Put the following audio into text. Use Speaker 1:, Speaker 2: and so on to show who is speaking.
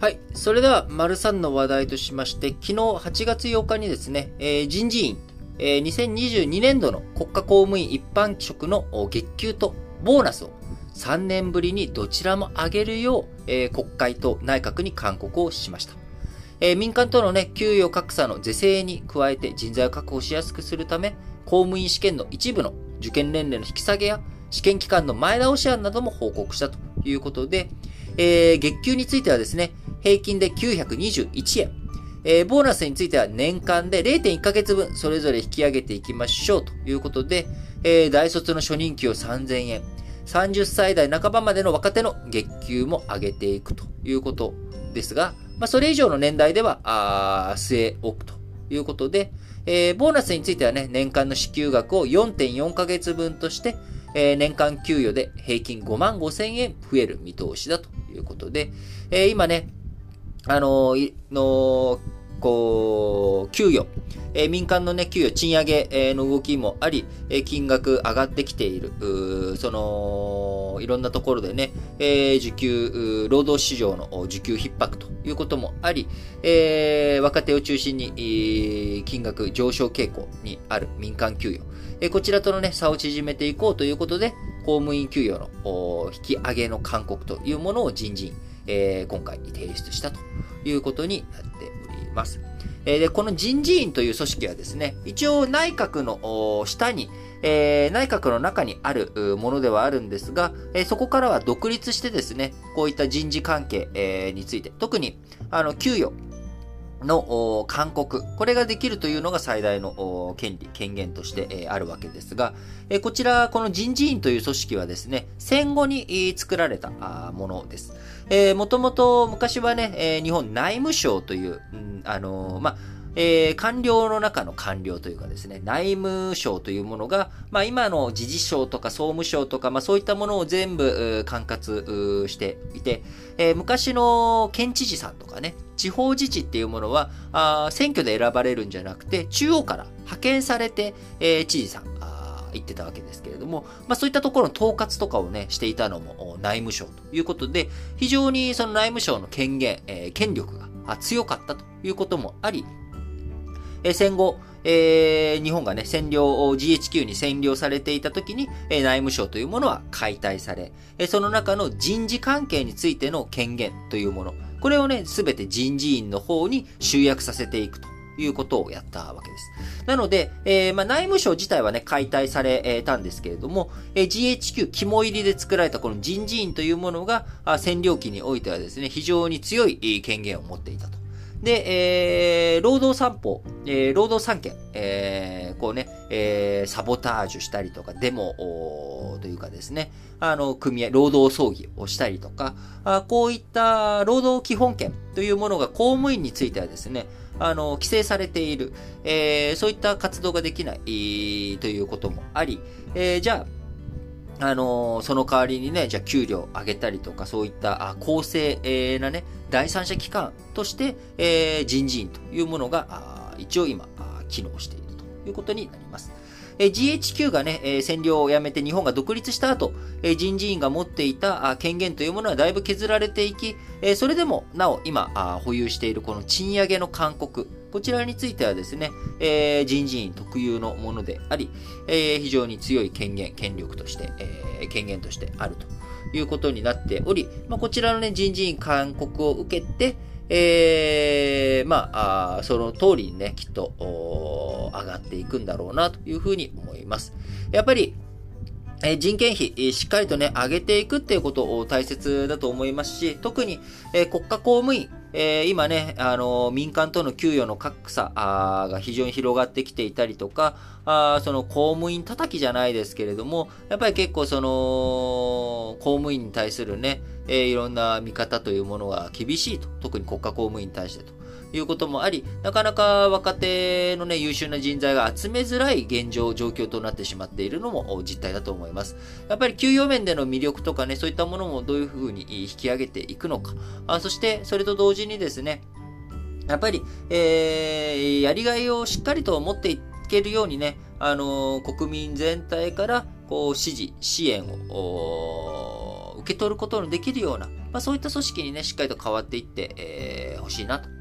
Speaker 1: はい。それでは、丸3の話題としまして、昨日8月8日にですね、えー、人事院、えー、2022年度の国家公務員一般職の月給とボーナスを3年ぶりにどちらも上げるよう、えー、国会と内閣に勧告をしました。えー、民間とのね、給与格差の是正に加えて人材を確保しやすくするため、公務員試験の一部の受験年齢の引き下げや試験期間の前倒し案なども報告したということで、えー、月給についてはですね、平均で921円。えー、ボーナスについては年間で0.1ヶ月分それぞれ引き上げていきましょう。ということで、えー、大卒の初任給を3000円、30歳代半ばまでの若手の月給も上げていく。ということですが、まあ、それ以上の年代では、あ据え置く。ということで、えー、ボーナスについてはね、年間の支給額を4.4ヶ月分として、えー、年間給与で平均5万5千円増える見通しだ。ということで、えー、今ね、あの、のこう、給与、えー、民間のね、給与、賃上げの動きもあり、え金額上がってきている、その、いろんなところでね、え受給、労働市場の受給逼迫ということもあり、えー、若手を中心に、金額上昇傾向にある民間給与、えこちらとのね、差を縮めていこうということで、公務員給与の引き上げの勧告というものを人事院、えー、今回提出したということになっております。えで、この人事院という組織はですね、一応内閣の下に、えー、内閣の中にあるものではあるんですが、えー、そこからは独立してですね、こういった人事関係、えー、について、特に、あの、給与、の勧告、これができるというのが最大の権利、権限としてあるわけですが、こちら、この人事院という組織はですね、戦後に作られたものです。もともと昔はね、日本内務省という、あの、まあ、えー、官僚の中の官僚というかですね、内務省というものが、まあ今の自治省とか総務省とか、まあそういったものを全部管轄していて、えー、昔の県知事さんとかね、地方自治っていうものは、あ選挙で選ばれるんじゃなくて、中央から派遣されて、えー、知事さん、言ってたわけですけれども、まあそういったところの統括とかをね、していたのも内務省ということで、非常にその内務省の権限、えー、権力が強かったということもあり、え戦後、えー、日本がね、占領、GHQ に占領されていた時に、え、内務省というものは解体され、え、その中の人事関係についての権限というもの、これをね、すべて人事院の方に集約させていくということをやったわけです。なので、えー、まあ、内務省自体はね、解体されたんですけれども、えー、GHQ 肝入りで作られたこの人事院というものが、占領期においてはですね、非常に強い権限を持っていたと。で、えー、労働三法、えー、労働三権、えー、こうね、えー、サボタージュしたりとか、デモというかですね、あの、組合、労働争議をしたりとか、あこういった労働基本権というものが公務員についてはですね、あの、規制されている、えー、そういった活動ができない、ということもあり、えー、じゃあ、あのー、その代わりにね、じゃあ給料上げたりとか、そういったあ公正なね、第三者機関として、えー、人事院というものが、一応今あ、機能しているということになります。え GHQ がね、え占領をやめて日本が独立した後、え人事院が持っていた権限というものはだいぶ削られていき、えそれでもなお今保有しているこの賃上げの勧告、こちらについてはですね、えー、人事院特有のものであり、えー、非常に強い権限、権力として、えー、権限としてあるということになっており、まあ、こちらのね、人事院勧告を受けて、えー、まあ、その通りにね、きっと、上がっていくんだろうな、というふうに思います。やっぱり、え人件費、しっかりとね、上げていくっていうことを大切だと思いますし、特に、え国家公務員、えー、今ね、あの、民間との給与の格差が非常に広がってきていたりとか、あその公務員叩きじゃないですけれども、やっぱり結構その、公務員に対するね、えー、いろんな見方というものが厳しいと。特に国家公務員に対してと。いうこともあり、なかなか若手のね、優秀な人材が集めづらい現状、状況となってしまっているのも実態だと思います。やっぱり給与面での魅力とかね、そういったものもどういうふうに引き上げていくのか。あそして、それと同時にですね、やっぱり、えー、やりがいをしっかりと持っていけるようにね、あのー、国民全体から、こう、支持、支援を、受け取ることのできるような、まあ、そういった組織にね、しっかりと変わっていって、えー、しいなと。